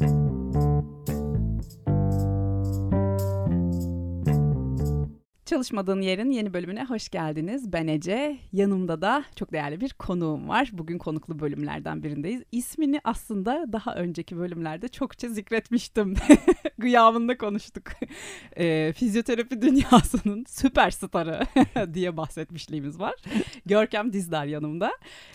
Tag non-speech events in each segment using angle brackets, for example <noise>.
thank you. Çalışmadığın Yerin yeni bölümüne hoş geldiniz. Ben Ece. Yanımda da çok değerli bir konuğum var. Bugün konuklu bölümlerden birindeyiz. İsmini aslında daha önceki bölümlerde çokça zikretmiştim. <laughs> Gıyabında konuştuk. E, fizyoterapi dünyasının süperstarı <laughs> diye bahsetmişliğimiz var. Görkem Dizdar yanımda.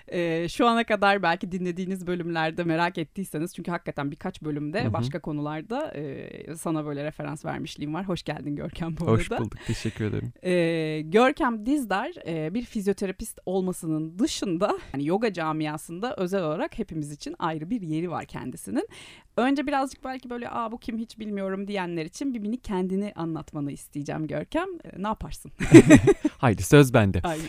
E, şu ana kadar belki dinlediğiniz bölümlerde merak ettiyseniz çünkü hakikaten birkaç bölümde Hı-hı. başka konularda e, sana böyle referans vermişliğim var. Hoş geldin Görkem bu arada. Hoş bulduk. Teşekkür ederim. Ee, Görkem Dizdar e, bir fizyoterapist olmasının dışında yani yoga camiasında özel olarak hepimiz için ayrı bir yeri var kendisinin. Önce birazcık belki böyle aa bu kim hiç bilmiyorum diyenler için bir mini kendini anlatmanı isteyeceğim Görkem. E, ne yaparsın? <laughs> Haydi söz bende. Aynen.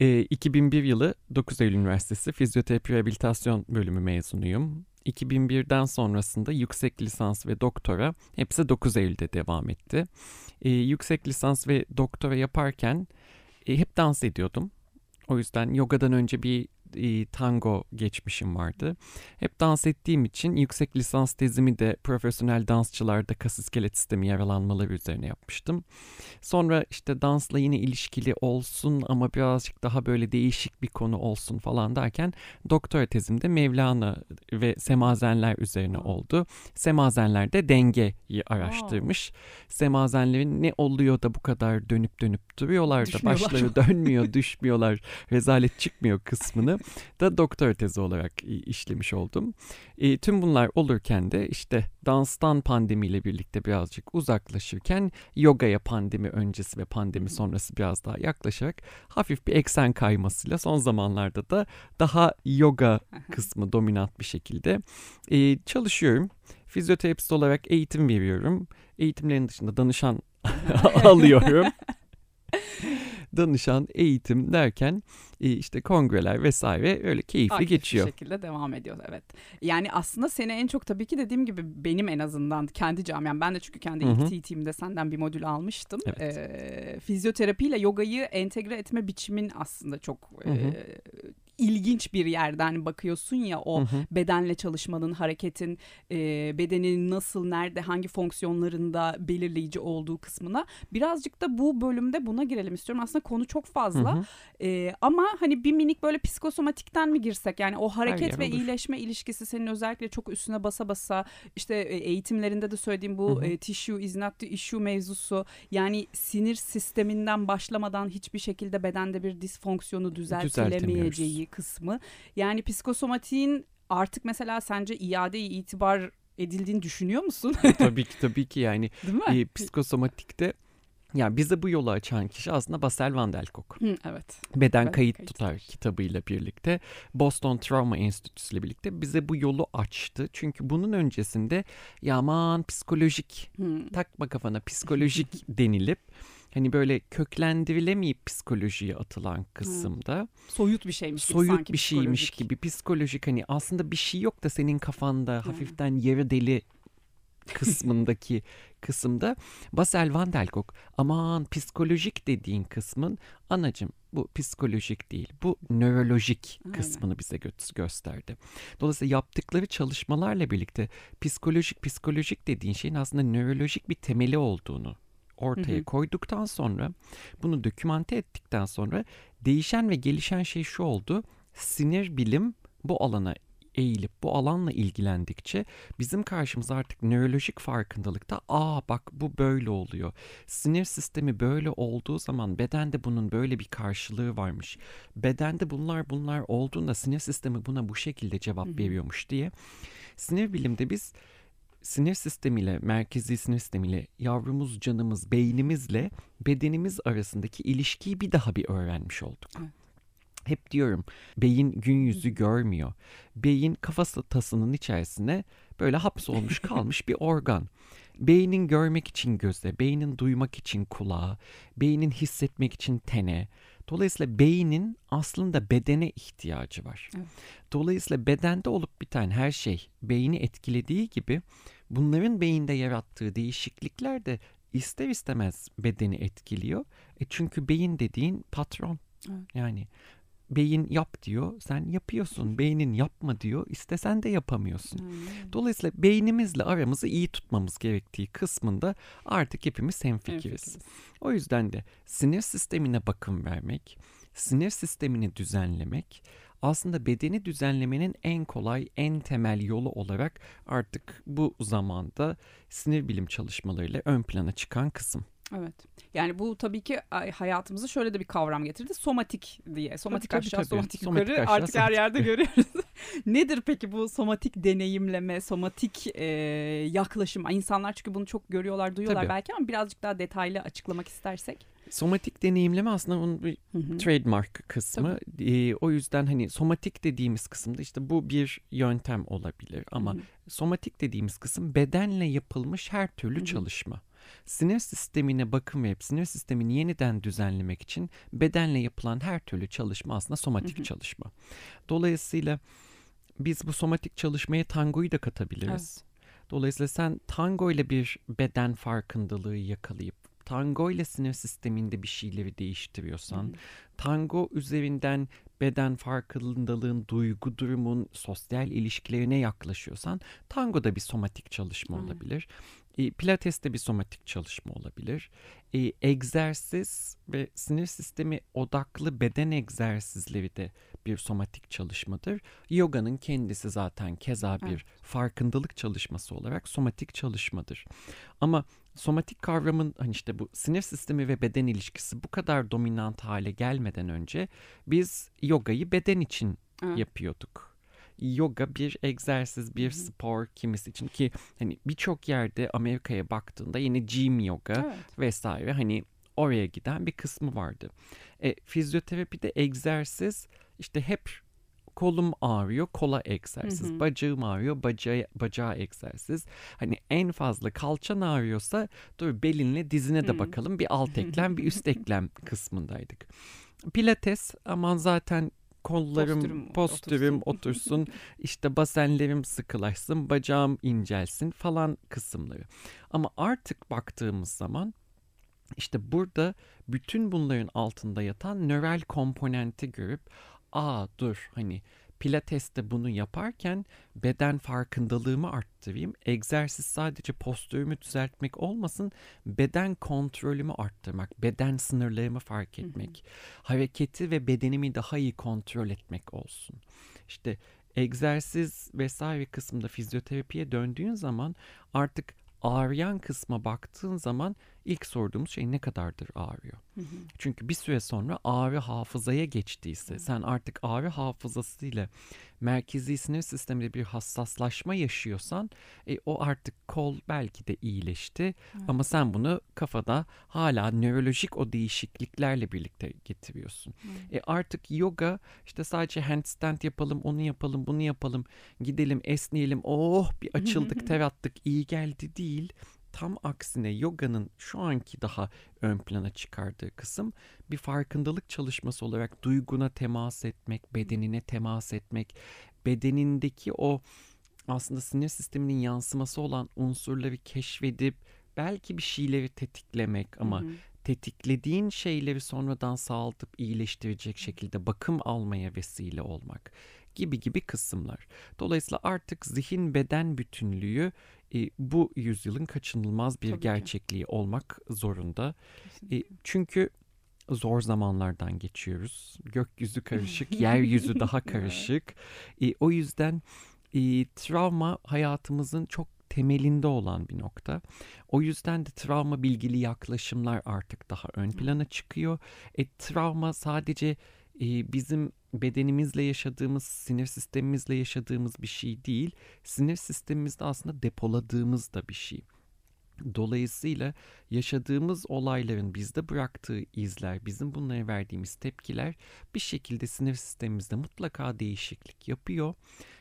E, 2001 yılı 9 Eylül Üniversitesi Fizyoterapi Rehabilitasyon bölümü mezunuyum. 2001'den sonrasında yüksek lisans ve doktora hepsi 9 Eylül'de devam etti. E, yüksek lisans ve doktora yaparken e, hep dans ediyordum. O yüzden yogadan önce bir e, tango geçmişim vardı. Hep dans ettiğim için yüksek lisans tezimi de profesyonel dansçılarda kas iskelet sistemi yaralanmaları üzerine yapmıştım. Sonra işte dansla yine ilişkili olsun ama birazcık daha böyle değişik bir konu olsun falan derken doktora tezimde Mevlana ve semazenler üzerine oldu. Semazenlerde dengeyi araştırmış. Semazenlerin ne oluyor da bu kadar dönüp dönüp duruyorlar da başları dönmüyor, <laughs> düşmüyorlar, rezalet çıkmıyor kısmını da doktor tezi olarak işlemiş oldum. E, tüm bunlar olurken de işte danstan pandemiyle birlikte birazcık uzaklaşırken yogaya pandemi öncesi ve pandemi sonrası biraz daha yaklaşarak hafif bir eksen kaymasıyla son zamanlarda da daha yoga kısmı dominant bir şekilde e, çalışıyorum. Fizyoterapist olarak eğitim veriyorum. Eğitimlerin dışında danışan <laughs> <laughs> alıyorum danışan, eğitim derken e, işte kongreler vesaire öyle keyifli Aktif geçiyor. bir şekilde devam ediyor evet. Yani aslında seni en çok tabii ki dediğim gibi benim en azından kendi camiam ben de çünkü kendi ilk eğitimde senden bir modül almıştım. Evet. Ee, fizyoterapiyle yogayı entegre etme biçimin aslında çok. E, ilginç bir yerden bakıyorsun ya o hı hı. bedenle çalışmanın, hareketin, e, bedenin nasıl, nerede, hangi fonksiyonlarında belirleyici olduğu kısmına. Birazcık da bu bölümde buna girelim istiyorum. Aslında konu çok fazla hı hı. E, ama hani bir minik böyle psikosomatikten mi girsek? Yani o hareket ve olur. iyileşme ilişkisi senin özellikle çok üstüne basa basa işte e, eğitimlerinde de söylediğim bu hı hı. E, tissue is not the issue mevzusu. Yani sinir sisteminden başlamadan hiçbir şekilde bedende bir disfonksiyonu düzeltilemeyeceği kısmı. Yani psikosomatiğin artık mesela sence iade itibar edildiğini düşünüyor musun? tabii ki tabii ki yani? E, psikosomatikte yani bize bu yolu açan kişi aslında Basel Van der Kolk. Hı, evet. Beden evet, Kayıt Tutar kitabıyla birlikte Boston Trauma Enstitüsü ile birlikte bize bu yolu açtı. Çünkü bunun öncesinde ya aman psikolojik Hı. takma kafana psikolojik denilip hani böyle köklendirilemeyip psikolojiye atılan kısımda hmm. soyut bir şeymiş gibi soyut bir şeymiş gibi psikolojik hani aslında bir şey yok da senin kafanda hmm. hafiften yarı deli kısmındaki <laughs> kısımda Basel Van der Kolk aman psikolojik dediğin kısmın anacım bu psikolojik değil bu nörolojik Aynen. kısmını bize gö- gösterdi. Dolayısıyla yaptıkları çalışmalarla birlikte psikolojik psikolojik dediğin şeyin aslında nörolojik bir temeli olduğunu ortaya hı hı. koyduktan sonra bunu dokümante ettikten sonra değişen ve gelişen şey şu oldu. Sinir bilim bu alana eğilip bu alanla ilgilendikçe bizim karşımıza artık nörolojik farkındalıkta aa bak bu böyle oluyor. Sinir sistemi böyle olduğu zaman bedende bunun böyle bir karşılığı varmış. Bedende bunlar bunlar olduğunda sinir sistemi buna bu şekilde cevap veriyormuş diye. Sinir bilimde biz sinir sistemiyle, merkezi sinir sistemiyle, yavrumuz, canımız, beynimizle bedenimiz arasındaki ilişkiyi bir daha bir öğrenmiş olduk. Hep diyorum beyin gün yüzü görmüyor. Beyin kafası tasının içerisine böyle hapsolmuş <laughs> kalmış bir organ. Beynin görmek için göze, beynin duymak için kulağa, beynin hissetmek için tene. Dolayısıyla beynin aslında bedene ihtiyacı var. Evet. Dolayısıyla bedende olup biten her şey beyni etkilediği gibi bunların beyinde yarattığı değişiklikler de ister istemez bedeni etkiliyor. E çünkü beyin dediğin patron. Evet. Yani beyin yap diyor. Sen yapıyorsun. Beynin yapma diyor. İstesen de yapamıyorsun. Dolayısıyla beynimizle aramızı iyi tutmamız gerektiği kısmında artık hepimiz hemfikiriz. O yüzden de sinir sistemine bakım vermek, sinir sistemini düzenlemek aslında bedeni düzenlemenin en kolay, en temel yolu olarak artık bu zamanda sinir bilim çalışmalarıyla ön plana çıkan kısım. Evet. Yani bu tabii ki hayatımızı şöyle de bir kavram getirdi. Somatik diye. Somatik tabii, aşağı, tabii. somatik yukarı somatik aşağı, artık somatik. her yerde görüyoruz. <laughs> Nedir peki bu somatik deneyimleme, somatik e, yaklaşım? İnsanlar çünkü bunu çok görüyorlar, duyuyorlar tabii. belki ama birazcık daha detaylı açıklamak istersek. Somatik deneyimleme aslında onun bir trademark kısmı. Ee, o yüzden hani somatik dediğimiz kısımda işte bu bir yöntem olabilir ama somatik dediğimiz kısım bedenle yapılmış her türlü çalışma. Sinir sistemine bakım verip sinir sistemini yeniden düzenlemek için bedenle yapılan her türlü çalışma aslında somatik çalışma. Dolayısıyla biz bu somatik çalışmaya tangoyu da katabiliriz. Evet. Dolayısıyla sen tango ile bir beden farkındalığı yakalayıp tango ile sinir sisteminde bir şeyleri değiştiriyorsan, tango üzerinden beden farkındalığın, duygu durumun, sosyal ilişkilerine yaklaşıyorsan, tango da bir somatik çalışma olabilir. E, Pilates de bir somatik çalışma olabilir. E, egzersiz ve sinir sistemi odaklı beden egzersizleri de bir somatik çalışmadır. Yoga'nın kendisi zaten keza bir evet. farkındalık çalışması olarak somatik çalışmadır. Ama somatik kavramın hani işte bu sinir sistemi ve beden ilişkisi bu kadar dominant hale gelmeden önce biz yogayı beden için evet. yapıyorduk. Yoga bir egzersiz, bir spor kimisi için ki hani birçok yerde Amerika'ya baktığında yine gym yoga evet. vesaire hani oraya giden bir kısmı vardı. E, fizyoterapide egzersiz işte hep kolum ağrıyor kola egzersiz. Hı hı. Bacağım ağrıyor bacağı, bacağı egzersiz. Hani en fazla kalçan ağrıyorsa dur belinle dizine de hı. bakalım. Bir alt eklem bir üst <laughs> eklem kısmındaydık. Pilates aman zaten kollarım, postürüm, postürüm otursun. otursun. <laughs> işte basenlerim sıkılaşsın, bacağım incelsin falan kısımları. Ama artık baktığımız zaman işte burada bütün bunların altında yatan nöral komponenti görüp aa dur hani Pilates'te bunu yaparken beden farkındalığımı arttırayım. Egzersiz sadece postürümü düzeltmek olmasın, beden kontrolümü arttırmak, beden sınırlarımı fark etmek, hareketi ve bedenimi daha iyi kontrol etmek olsun. İşte egzersiz vesaire kısmında fizyoterapiye döndüğün zaman artık ağrıyan kısma baktığın zaman ilk sorduğumuz şey ne kadardır ağrıyor? Hı hı. Çünkü bir süre sonra ağrı hafızaya geçtiyse, hı. sen artık ağrı hafızasıyla merkezi sinir sisteminde bir hassaslaşma yaşıyorsan, e, o artık kol belki de iyileşti hı. ama sen bunu kafada hala nörolojik o değişikliklerle birlikte getiriyorsun. Hı. E, artık yoga işte sadece handstand yapalım, onu yapalım, bunu yapalım, gidelim, esneyelim, oh bir açıldık, <laughs> ter attık, iyi geldi değil Tam aksine yoganın şu anki daha ön plana çıkardığı kısım bir farkındalık çalışması olarak duyguna temas etmek, bedenine temas etmek, bedenindeki o aslında sinir sisteminin yansıması olan unsurları keşfedip belki bir şeyleri tetiklemek ama hı hı. tetiklediğin şeyleri sonradan sağaltıp iyileştirecek şekilde bakım almaya vesile olmak gibi gibi kısımlar. Dolayısıyla artık zihin beden bütünlüğü e, bu yüzyılın kaçınılmaz bir Tabii gerçekliği ki. olmak zorunda. E, çünkü zor zamanlardan geçiyoruz. Gökyüzü <laughs> karışık, yeryüzü daha <laughs> karışık. E, o yüzden e, travma hayatımızın çok temelinde olan bir nokta. O yüzden de travma bilgili yaklaşımlar artık daha ön plana çıkıyor. E, travma sadece e, bizim bedenimizle yaşadığımız, sinir sistemimizle yaşadığımız bir şey değil. Sinir sistemimizde aslında depoladığımız da bir şey. Dolayısıyla yaşadığımız olayların bizde bıraktığı izler, bizim bunlara verdiğimiz tepkiler bir şekilde sinir sistemimizde mutlaka değişiklik yapıyor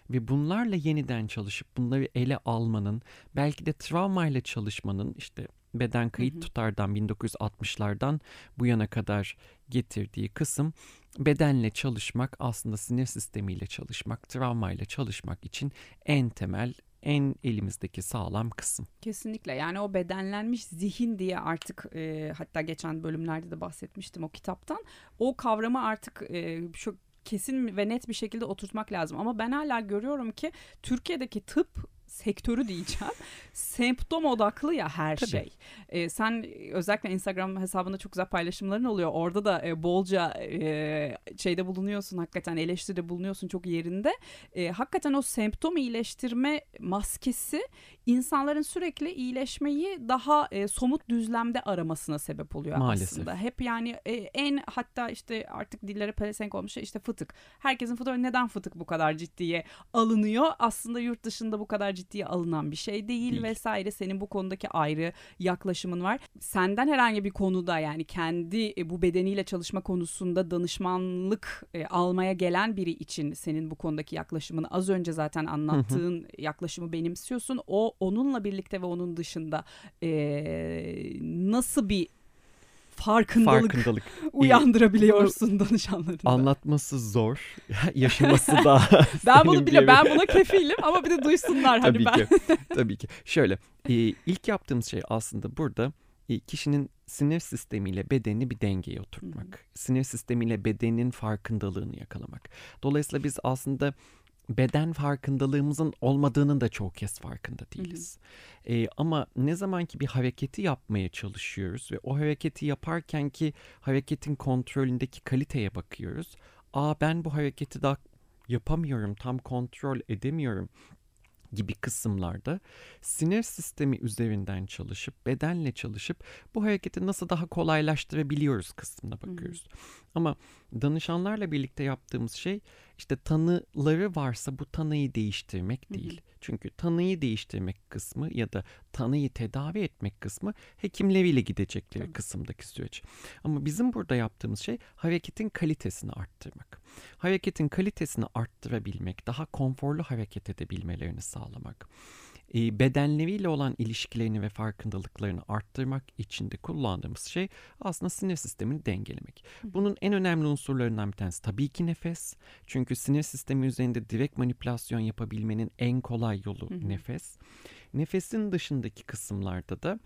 ve bunlarla yeniden çalışıp bunları ele almanın, belki de travmayla çalışmanın işte beden kayıt tutardan 1960'lardan bu yana kadar getirdiği kısım bedenle çalışmak aslında sinir sistemiyle çalışmak, travmayla çalışmak için en temel en elimizdeki sağlam kısım. Kesinlikle yani o bedenlenmiş zihin diye artık e, hatta geçen bölümlerde de bahsetmiştim o kitaptan. O kavramı artık e, şu kesin ve net bir şekilde oturtmak lazım. Ama ben hala görüyorum ki Türkiye'deki tıp sektörü diyeceğim. Semptom odaklı ya her Tabii. şey. Ee, sen özellikle Instagram hesabında çok güzel paylaşımların oluyor. Orada da e, bolca e, şeyde bulunuyorsun hakikaten eleştiride bulunuyorsun çok yerinde. E, hakikaten o semptom iyileştirme maskesi insanların sürekli iyileşmeyi daha e, somut düzlemde aramasına sebep oluyor Maalesef. aslında. Hep yani e, en hatta işte artık dillere pelesenk olmuş şey işte fıtık. Herkesin fıtığı neden fıtık bu kadar ciddiye alınıyor? Aslında yurt dışında bu kadar ciddiye alınan bir şey değil, değil vesaire. Senin bu konudaki ayrı yaklaşımın var. Senden herhangi bir konuda yani kendi e, bu bedeniyle çalışma konusunda danışmanlık e, almaya gelen biri için senin bu konudaki yaklaşımını az önce zaten anlattığın yaklaşımı benimsiyorsun. O onunla birlikte ve onun dışında e, nasıl bir farkındalık, farkındalık. <laughs> uyandırabiliyorsun danışanlarında. Anlatması zor, <laughs> yaşaması da. <laughs> ben bunu bile ben buna kefilim ama bir de duysunlar hani Tabii ben. ki. Tabii ki. Şöyle, e, ilk yaptığımız şey aslında burada e, kişinin sinir sistemiyle bedeni bir dengeye oturtmak. Sinir sistemiyle bedenin farkındalığını yakalamak. Dolayısıyla biz aslında beden farkındalığımızın olmadığının da çok kez farkında değiliz. Hı hı. E, ama ne zaman ki bir hareketi yapmaya çalışıyoruz ve o hareketi yaparken ki hareketin kontrolündeki kaliteye bakıyoruz. Aa ben bu hareketi daha yapamıyorum, tam kontrol edemiyorum gibi kısımlarda sinir sistemi üzerinden çalışıp bedenle çalışıp bu hareketi nasıl daha kolaylaştırabiliyoruz kısmına bakıyoruz. Hı. Ama danışanlarla birlikte yaptığımız şey işte tanıları varsa bu tanıyı değiştirmek değil. Hı hı. Çünkü tanıyı değiştirmek kısmı ya da tanıyı tedavi etmek kısmı hekimleriyle gidecekleri Tabii. kısımdaki süreç. Ama bizim burada yaptığımız şey hareketin kalitesini arttırmak. Hareketin kalitesini arttırabilmek, daha konforlu hareket edebilmelerini sağlamak bedenleriyle olan ilişkilerini ve farkındalıklarını arttırmak için de kullandığımız şey aslında sinir sistemini dengelemek. Bunun en önemli unsurlarından bir tanesi tabii ki nefes. Çünkü sinir sistemi üzerinde direkt manipülasyon yapabilmenin en kolay yolu nefes. Nefesin dışındaki kısımlarda da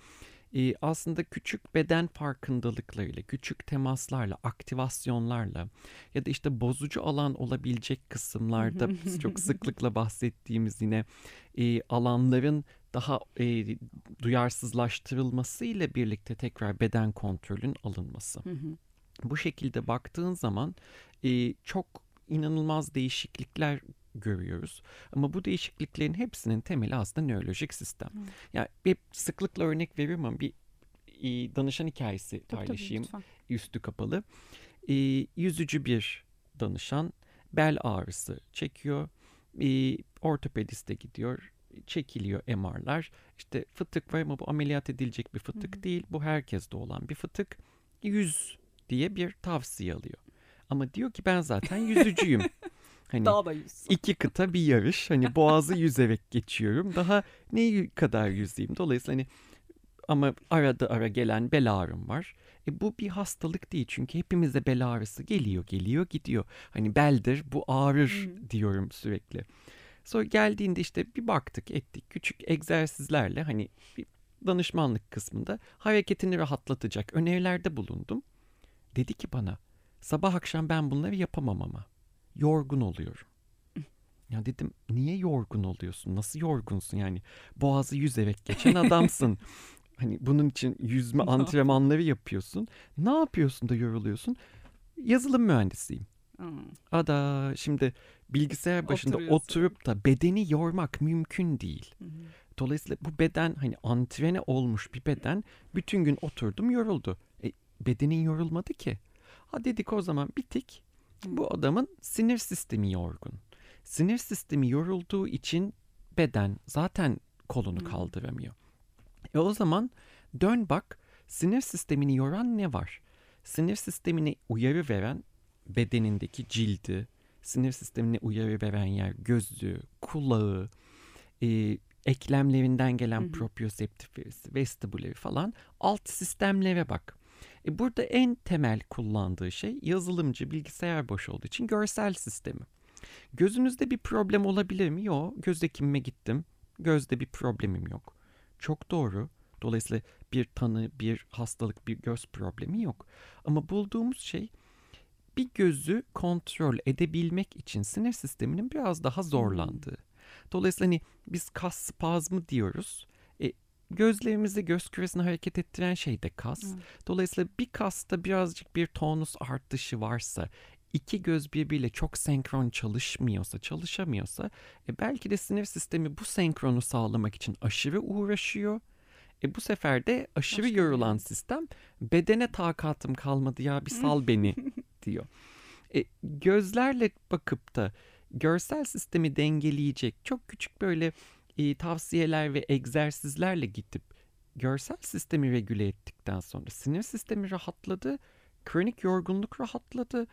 e, aslında küçük beden farkındalıklarıyla, küçük temaslarla, aktivasyonlarla ya da işte bozucu alan olabilecek kısımlarda çok <laughs> sıklıkla bahsettiğimiz yine e, alanların daha e, duyarsızlaştırılması ile birlikte tekrar beden kontrolün alınması. Bu şekilde baktığın zaman e, çok inanılmaz değişiklikler görüyoruz. Ama bu değişikliklerin hepsinin temeli aslında nörolojik sistem. Hmm. Yani hep sıklıkla örnek veriyorum ama bir e, danışan hikayesi paylaşayım. Tabii, tabii, üstü kapalı. E, yüzücü bir danışan bel ağrısı çekiyor. E, ortopediste gidiyor çekiliyor MR'lar. İşte fıtık var ama bu ameliyat edilecek bir fıtık Hı-hı. değil. Bu herkeste olan bir fıtık. Yüz diye bir tavsiye alıyor. Ama diyor ki ben zaten yüzücüyüm. <laughs> Hani Daha da yüz. iki kıta bir yarış. Hani <laughs> boğazı yüzerek geçiyorum. Daha ne kadar yüzeyim. Dolayısıyla hani ama arada ara gelen bel ağrım var. E bu bir hastalık değil çünkü hepimize bel ağrısı geliyor, geliyor, gidiyor. Hani beldir, bu ağrır hmm. diyorum sürekli. Sonra geldiğinde işte bir baktık, ettik. Küçük egzersizlerle hani bir danışmanlık kısmında hareketini rahatlatacak önerilerde bulundum. Dedi ki bana, sabah akşam ben bunları yapamam ama yorgun oluyorum. Ya dedim niye yorgun oluyorsun? Nasıl yorgunsun yani? Boğazı yüzerek geçen <laughs> adamsın. hani bunun için yüzme antrenmanları yapıyorsun. Ne yapıyorsun da yoruluyorsun? Yazılım mühendisiyim. Hmm. Ada şimdi bilgisayar başında oturup da bedeni yormak mümkün değil. Dolayısıyla bu beden hani antrene olmuş bir beden bütün gün oturdum yoruldu. E, bedenin yorulmadı ki. Ha dedik o zaman bitik bu adamın sinir sistemi yorgun. Sinir sistemi yorulduğu için beden zaten kolunu kaldıramıyor. E o zaman dön bak sinir sistemini yoran ne var? Sinir sistemine uyarı veren bedenindeki cildi, sinir sistemine uyarı veren yer gözü, kulağı, e, eklemlerinden gelen hı proprioseptif vestibüleri falan alt sistemlere bak. E burada en temel kullandığı şey yazılımcı bilgisayar boş olduğu için görsel sistemi. Gözünüzde bir problem olabilir mi? Yok. Göz hekimime gittim. Gözde bir problemim yok. Çok doğru. Dolayısıyla bir tanı, bir hastalık, bir göz problemi yok. Ama bulduğumuz şey bir gözü kontrol edebilmek için sinir sisteminin biraz daha zorlandığı. Dolayısıyla hani biz kas spazmı diyoruz. Gözlerimizi göz küresini hareket ettiren şey de kas. Evet. Dolayısıyla bir kasta birazcık bir tonus artışı varsa, iki göz birbiriyle çok senkron çalışmıyorsa, çalışamıyorsa e, belki de sinir sistemi bu senkronu sağlamak için aşırı uğraşıyor. E bu sefer de aşırı Başka yorulan sistem bedene takatım kalmadı ya bir sal <laughs> beni diyor. E, gözlerle bakıp da görsel sistemi dengeleyecek çok küçük böyle e, tavsiyeler ve egzersizlerle gidip görsel sistemi regüle ettikten sonra sinir sistemi rahatladı, kronik yorgunluk rahatladı,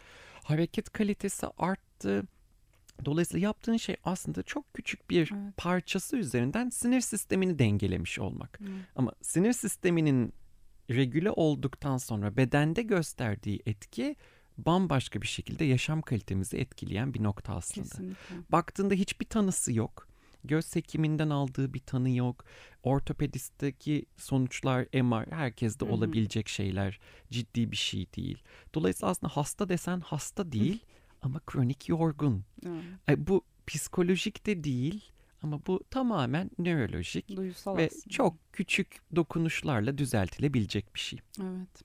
hareket kalitesi arttı. Dolayısıyla yaptığın şey aslında çok küçük bir Evet. parçası üzerinden sinir sistemini dengelemiş olmak. Evet. Ama sinir sisteminin regüle olduktan sonra bedende gösterdiği etki bambaşka bir şekilde yaşam kalitemizi etkileyen bir nokta aslında. Kesinlikle. Baktığında hiçbir tanısı yok. Göz hekiminden aldığı bir tanı yok. Ortopedistteki sonuçlar MR herkeste olabilecek şeyler. Ciddi bir şey değil. Dolayısıyla aslında hasta desen hasta değil ama kronik yorgun. Ay, bu psikolojik de değil ama bu tamamen nörolojik Duysal ve aslında. çok küçük dokunuşlarla düzeltilebilecek bir şey. Evet.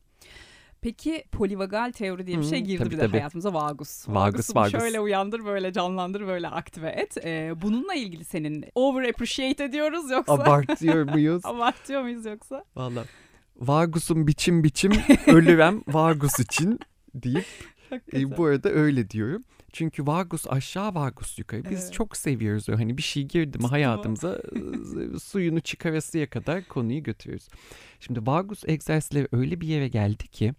Peki polivagal teori diye bir şey Hı, girdi tabii, bir de tabii. hayatımıza vagus. Vagus, vagus. şöyle uyandır böyle canlandır böyle aktive et. Ee, bununla ilgili senin over appreciate ediyoruz yoksa Abartıyor <laughs> muyuz? abartıyor muyuz yoksa? Valla. Vagus'un biçim biçim ölürem Vagus için deyip e, bu arada öyle diyorum. Çünkü Vagus aşağı Vagus yukarı. Biz Evet. çok seviyoruz. Hani bir şey girdi mi hayatımıza e, suyunu çıkarasıya kadar konuyu götürüyoruz. Şimdi Vagus egzersizleri öyle bir yere geldi ki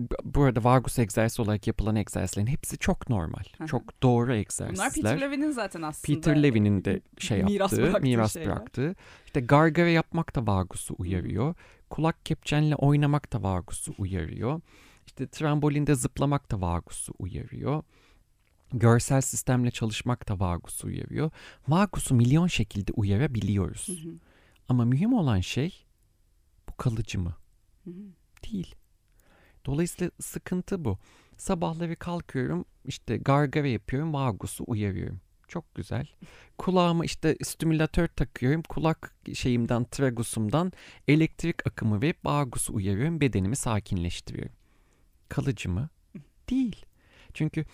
bu- bu arada Vagus egzersizi olarak yapılan egzersizlerin hepsi çok normal. Çok doğru Bunlar egzersizler. Peter Levin'in zaten aslında. Peter Levin'in de <laughs> şey miras yaptığı, bıraktığı miras şeyler. bıraktığı. İşte gargara yapmak da vagusu uyarıyor. Kulak kepçenle oynamak da vagusu uyarıyor. İşte trambolinde zıplamak da vagusu uyarıyor. Görsel sistemle çalışmak da vagusu uyarıyor. Vagusu milyon şekilde uyarabiliyoruz. Hı hı, Ama mühim olan şey bu kalıcı mı? hı hı. Değil. Dolayısıyla sıkıntı bu. Sabahları kalkıyorum işte gargara yapıyorum vagusu uyarıyorum. Çok güzel. Kulağıma işte stimülatör takıyorum. Kulak şeyimden, tragusumdan elektrik akımı verip vagusu uyarıyorum. Bedenimi sakinleştiriyorum. Kalıcı mı? Değil. Çünkü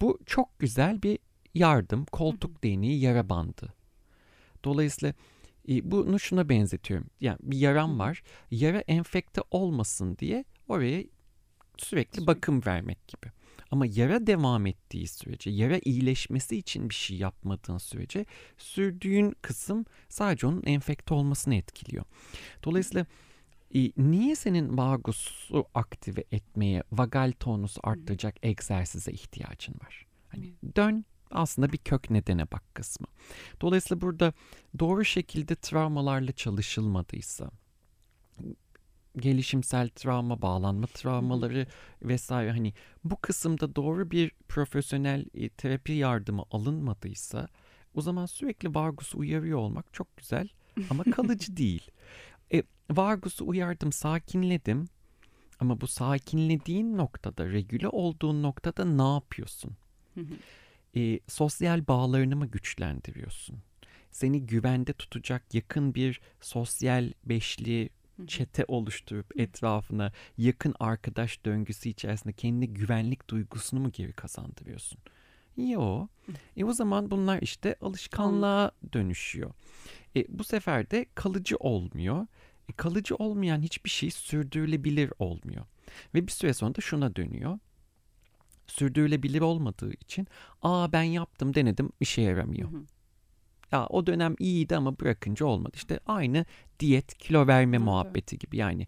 bu çok güzel bir yardım. Koltuk değneği yara bandı. Dolayısıyla e, bunu şuna benzetiyorum. Yani bir yaram var. Yara enfekte olmasın diye oraya sürekli bakım vermek gibi. Ama yara devam ettiği sürece, yara iyileşmesi için bir şey yapmadığın sürece sürdüğün kısım sadece onun enfekte olmasını etkiliyor. Dolayısıyla e, niye senin vagusu aktive etmeye, vagal tonusu arttıracak egzersize ihtiyacın var? Hani dön aslında bir kök nedene bak kısmı. Dolayısıyla burada doğru şekilde travmalarla çalışılmadıysa, gelişimsel travma, bağlanma travmaları vesaire hani bu kısımda doğru bir profesyonel e, terapi yardımı alınmadıysa o zaman sürekli Vargus'u uyarıyor olmak çok güzel ama kalıcı <laughs> değil. E, Vargus'u uyardım, sakinledim ama bu sakinlediğin noktada, regüle olduğun noktada ne yapıyorsun? E, sosyal bağlarını mı güçlendiriyorsun? Seni güvende tutacak yakın bir sosyal beşli. Çete oluşturup etrafına yakın arkadaş döngüsü içerisinde kendi güvenlik duygusunu mu geri kazandırıyorsun? Yo. E o zaman bunlar işte alışkanlığa dönüşüyor. E bu sefer de kalıcı olmuyor. E kalıcı olmayan hiçbir şey sürdürülebilir olmuyor. Ve bir süre sonra da şuna dönüyor. Sürdürülebilir olmadığı için aa ben yaptım denedim işe yaramıyor. Hı hı. Ya o dönem iyiydi ama bırakınca olmadı. İşte aynı diyet, kilo verme Evet, muhabbeti gibi. Yani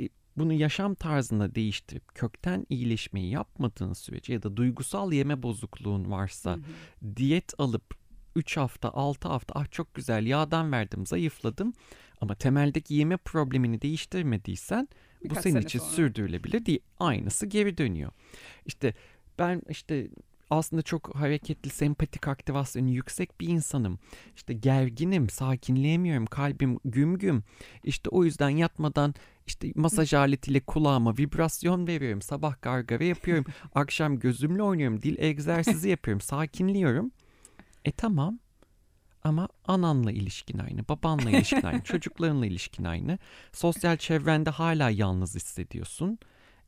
e, bunu yaşam tarzında değiştirip kökten iyileşmeyi yapmadığın sürece ya da duygusal yeme bozukluğun varsa Hı hı. diyet alıp 3 hafta 6 hafta ah çok güzel yağdan verdim zayıfladım ama temeldeki yeme problemini değiştirmediysen bu Birkaç senin sene için sonra. sürdürülebilir değil. Aynısı geri dönüyor. İşte ben işte aslında çok hareketli, sempatik aktivasyonu yüksek bir insanım. İşte gerginim, sakinleyemiyorum, kalbim güm güm. İşte o yüzden yatmadan işte masaj aletiyle kulağıma vibrasyon veriyorum. Sabah gargara yapıyorum. <laughs> akşam gözümle oynuyorum. Dil egzersizi yapıyorum. Sakinliyorum. E tamam. Ama ananla ilişkin aynı, babanla ilişkin aynı, <laughs> çocuklarınla ilişkin aynı. Sosyal çevrende hala yalnız hissediyorsun.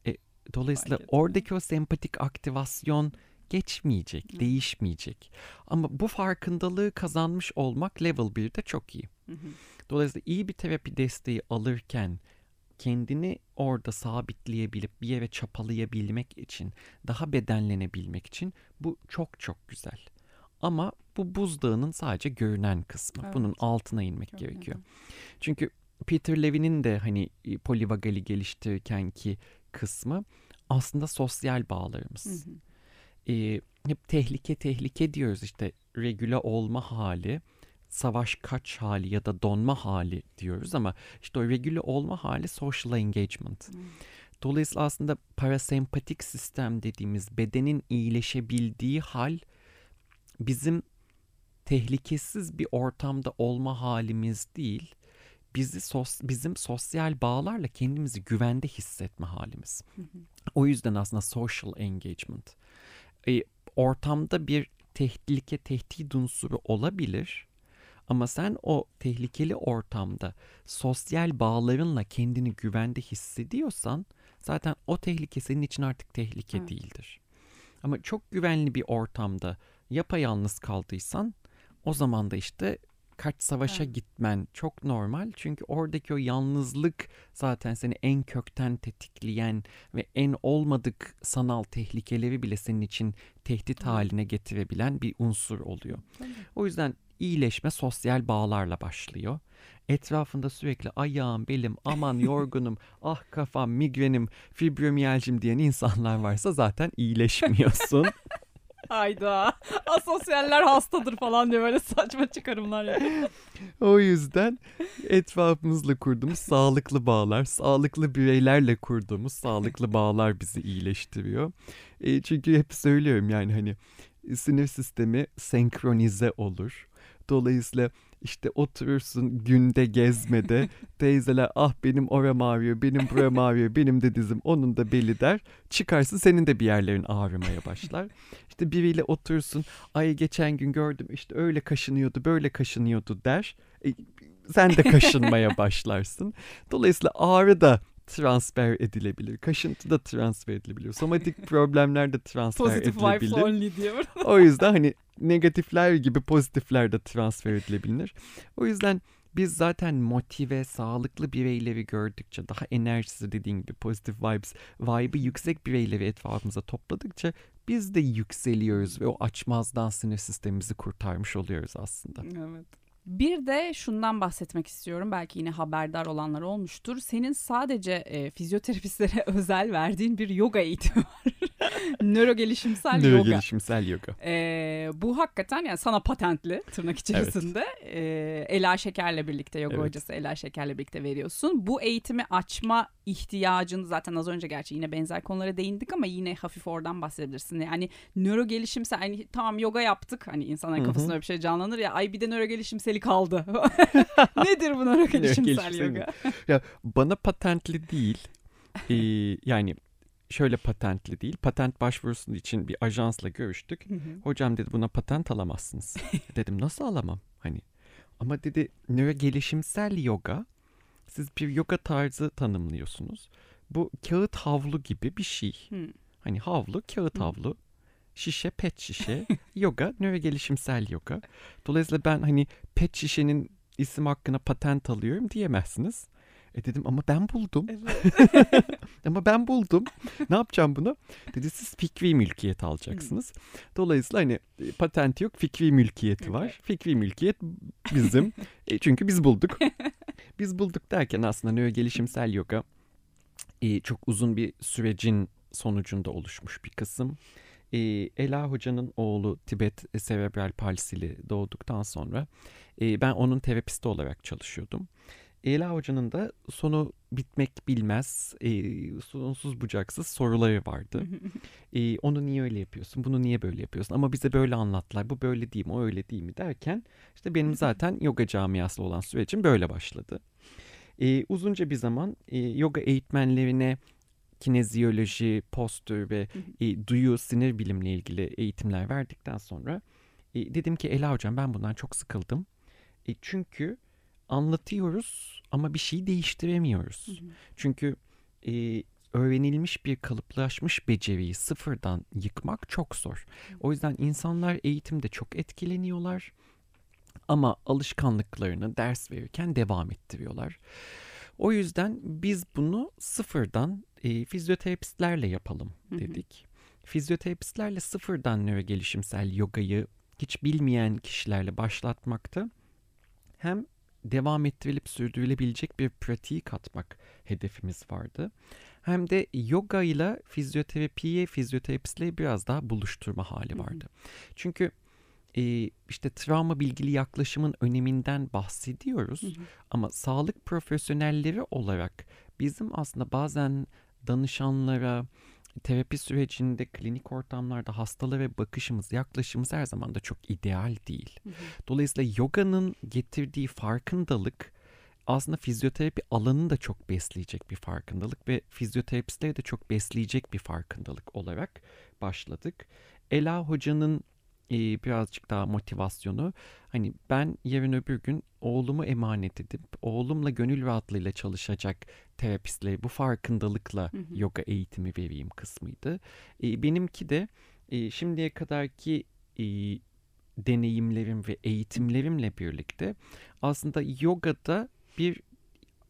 E, dolayısıyla oradaki o sempatik aktivasyon geçmeyecek, Hı. değişmeyecek. Ama bu farkındalığı kazanmış olmak level 1'de çok iyi. Hı hı. Dolayısıyla iyi bir terapi desteği alırken kendini orada sabitleyebilip bir yere çapalayabilmek için, daha bedenlenebilmek için bu çok çok güzel. Ama bu buzdağının sadece görünen kısmı. Evet. Bunun altına inmek Görünen. gerekiyor. Çünkü Peter Levy'nin de hani e, polivagali geliştirirken ki kısmı aslında sosyal bağlarımız. Hı hı. Ee, hep tehlike tehlike diyoruz işte regüle olma hali, savaş kaç hali ya da donma hali diyoruz ama işte o regüle olma hali social engagement. Hmm. Dolayısıyla aslında parasempatik sistem dediğimiz bedenin iyileşebildiği hal bizim tehlikesiz bir ortamda olma halimiz değil, bizi sos, bizim sosyal bağlarla kendimizi güvende hissetme halimiz. O yüzden aslında social engagement. E, ortamda bir tehlike, tehdit unsuru olabilir ama sen o tehlikeli ortamda sosyal bağlarınla kendini güvende hissediyorsan zaten o tehlike senin için artık tehlike evet. değildir. Ama çok güvenli bir ortamda yapayalnız kaldıysan o zaman da işte kaç savaşa evet. gitmen çok normal. Çünkü oradaki o yalnızlık zaten seni en kökten tetikleyen ve en olmadık sanal tehlikeleri bile senin için tehdit haline getirebilen bir unsur oluyor. Tabii. O yüzden iyileşme sosyal bağlarla başlıyor. Etrafında sürekli ayağım, belim, aman <laughs> yorgunum, ah kafam, migrenim, fibromiyalcim diyen insanlar varsa zaten <laughs> iyileşmiyorsun. Hayda. Asosyaller hastadır falan diye böyle saçma çıkarımlar ya. o yüzden etrafımızla kurduğumuz sağlıklı bağlar, sağlıklı bireylerle kurduğumuz sağlıklı bağlar bizi iyileştiriyor. E, çünkü hep söylüyorum yani hani sinir sistemi senkronize olur. Dolayısıyla işte oturursun günde gezmede <laughs> teyzeler ah benim oram ağrıyor, benim buram ağrıyor, benim de dizim, onun da beli der. Çıkarsın senin de bir yerlerin ağrımaya başlar. İşte biriyle oturursun ay geçen gün gördüm işte öyle kaşınıyordu, böyle kaşınıyordu der. E, sen de kaşınmaya <laughs> başlarsın. Dolayısıyla ağrı da transfer edilebilir. Kaşıntı da transfer edilebilir. Somatik <laughs> problemler de transfer Positive edilebilir. Positive only diyor. <laughs> o yüzden hani negatifler gibi pozitifler de transfer edilebilir. O yüzden biz zaten motive, sağlıklı bireyleri gördükçe, daha enerjisi dediğin gibi pozitif vibes, vibe'ı yüksek bireyleri etrafımıza topladıkça biz de yükseliyoruz ve o açmazdan sinir sistemimizi kurtarmış oluyoruz aslında. Evet. Bir de şundan bahsetmek istiyorum. Belki yine haberdar olanlar olmuştur. Senin sadece e, fizyoterapistlere <laughs> özel verdiğin bir yoga eğitimi var. <laughs> Nöro gelişimsel yoga. Nöro gelişimsel yoga. E, bu hakikaten yani sana patentli tırnak içerisinde. Evet. E, Ela Şeker'le birlikte yoga evet. hocası Ela Şeker'le birlikte veriyorsun. Bu eğitimi açma ihtiyacını zaten az önce gerçi yine benzer konulara değindik ama yine hafif oradan bahsedebilirsin. Yani nöro gelişimsel hani tamam yoga yaptık. Hani insanların kafasında öyle bir şey canlanır ya ay bir de nöro gelişimseli kaldı. <laughs> Nedir bu nöro gelişimsel yoga? ya bana patentli değil. Ee, yani şöyle patentli değil. Patent başvurusu için bir ajansla görüştük. Hocam dedi buna patent alamazsınız. <laughs> Dedim nasıl alamam? Hani ama dedi nöro gelişimsel yoga siz bir yoga tarzı tanımlıyorsunuz. Bu kağıt havlu gibi bir şey. Hmm. Hani havlu, kağıt hmm. havlu, şişe, pet şişe, <laughs> yoga, nöro gelişimsel yoga. Dolayısıyla ben hani pet şişenin isim hakkına patent alıyorum diyemezsiniz. E dedim ama ben buldum. Evet. <laughs> ama ben buldum. ne yapacağım bunu? Dedi siz fikri mülkiyet alacaksınız. Dolayısıyla hani e, patent yok, fikri mülkiyeti var. Fikri mülkiyet bizim. e, çünkü biz bulduk. <laughs> biz bulduk derken aslında nöro gelişimsel yoga e, çok uzun bir sürecin sonucunda oluşmuş bir kısım. E, Ela Hoca'nın oğlu Tibet serebral palsili doğduktan sonra e, ben onun terapisti olarak çalışıyordum. Ela Hoca'nın da sonu bitmek bilmez, e, sonsuz bucaksız soruları vardı. <laughs> e, onu niye öyle yapıyorsun, bunu niye böyle yapıyorsun ama bize böyle anlattılar, bu böyle değil mi, o öyle değil mi derken işte benim <laughs> zaten yoga camiası olan sürecim böyle başladı. E, uzunca bir zaman e, yoga eğitmenlerine kineziyoloji, postür ve <laughs> e, duyu, sinir bilimle ilgili eğitimler verdikten sonra e, dedim ki Ela hocam ben bundan çok sıkıldım. E, çünkü anlatıyoruz ama bir şey değiştiremiyoruz. Hı hı. Çünkü e, öğrenilmiş bir kalıplaşmış beceriyi sıfırdan yıkmak çok zor. O yüzden insanlar eğitimde çok etkileniyorlar ama alışkanlıklarını ders verirken devam ettiriyorlar. O yüzden biz bunu sıfırdan e, fizyoterapistlerle yapalım dedik. Hı hı. Fizyoterapistlerle sıfırdan nöro gelişimsel yogayı hiç bilmeyen kişilerle başlatmakta hem devam ettirilip sürdürülebilecek bir pratiği katmak hedefimiz vardı. Hem de yoga ile fizyoterapiyi, fizyoterapistleri biraz daha buluşturma hali vardı. Hı hı. Çünkü e, işte travma bilgili yaklaşımın öneminden bahsediyoruz. Hı hı. Ama sağlık profesyonelleri olarak bizim aslında bazen danışanlara, terapi sürecinde klinik ortamlarda hastalara bakışımız, yaklaşımımız her zaman da çok ideal değil. Hı hı. Dolayısıyla yoganın getirdiği farkındalık aslında fizyoterapi alanını da çok besleyecek bir farkındalık ve fizyoterapistleri de çok besleyecek bir farkındalık olarak başladık. Ela Hoca'nın e, birazcık daha motivasyonu hani ben yarın öbür gün oğlumu emanet edip oğlumla gönül rahatlığıyla çalışacak terapistle bu farkındalıkla hı hı. yoga eğitimi vereyim kısmıydı. E, benimki de e, şimdiye kadarki e, deneyimlerim ve eğitimlerimle birlikte aslında yogada bir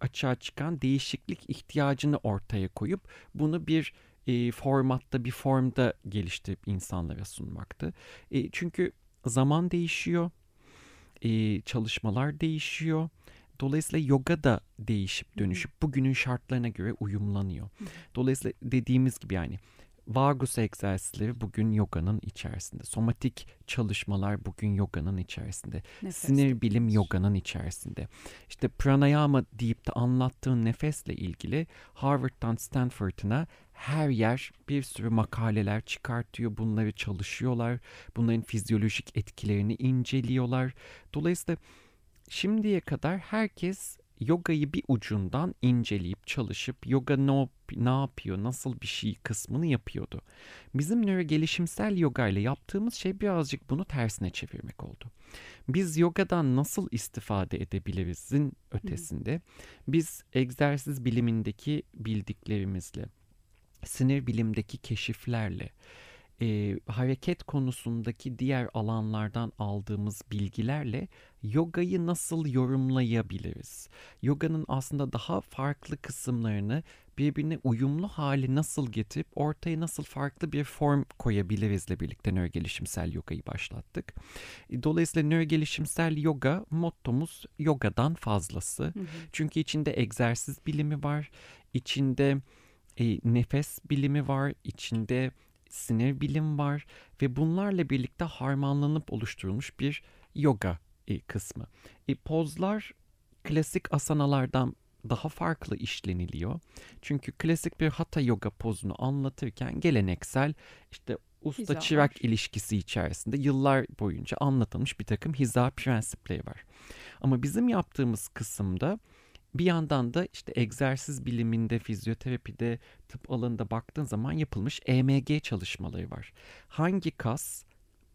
açığa çıkan değişiklik ihtiyacını ortaya koyup bunu bir e, formatta bir formda geliştirip insanlara sunmaktı. E, çünkü zaman değişiyor, e, çalışmalar değişiyor. Dolayısıyla yoga da değişip dönüşüp bugünün şartlarına göre uyumlanıyor. Dolayısıyla dediğimiz gibi yani Vagus egzersizleri bugün yoganın içerisinde. Somatik çalışmalar bugün yoganın içerisinde. Nefes Sinir bilim yoganın içerisinde. İşte pranayama deyip de anlattığın nefesle ilgili Harvard'dan Stanford'ına her yer bir sürü makaleler çıkartıyor. Bunları çalışıyorlar. Bunların fizyolojik etkilerini inceliyorlar. Dolayısıyla şimdiye kadar herkes yogayı bir ucundan inceleyip çalışıp yoga ne, ne yapıyor, nasıl bir şey kısmını yapıyordu. Bizim nöro gelişimsel yoga ile yaptığımız şey birazcık bunu tersine çevirmek oldu. Biz yogadan nasıl istifade edebilirizin ötesinde biz egzersiz bilimindeki bildiklerimizle, sinir bilimdeki keşiflerle, e, hareket konusundaki diğer alanlardan aldığımız bilgilerle yogayı nasıl yorumlayabiliriz? Yoganın aslında daha farklı kısımlarını birbirine uyumlu hali nasıl getirip ortaya nasıl farklı bir form koyabilirizle birlikte nörogelişimsel yogayı başlattık. E, dolayısıyla nörogelişimsel yoga mottomuz yogadan fazlası. Hı hı. Çünkü içinde egzersiz bilimi var, içinde e, nefes bilimi var, içinde sinir bilim var ve bunlarla birlikte harmanlanıp oluşturulmuş bir yoga e, kısmı. E, pozlar klasik asanalardan daha farklı işleniliyor. Çünkü klasik bir hatha yoga pozunu anlatırken geleneksel işte usta Hizalar. çırak ilişkisi içerisinde yıllar boyunca anlatılmış bir takım hiza prensipleri var. Ama bizim yaptığımız kısımda bir yandan da işte egzersiz biliminde, fizyoterapide, tıp alanında baktığın zaman yapılmış EMG çalışmaları var. Hangi kas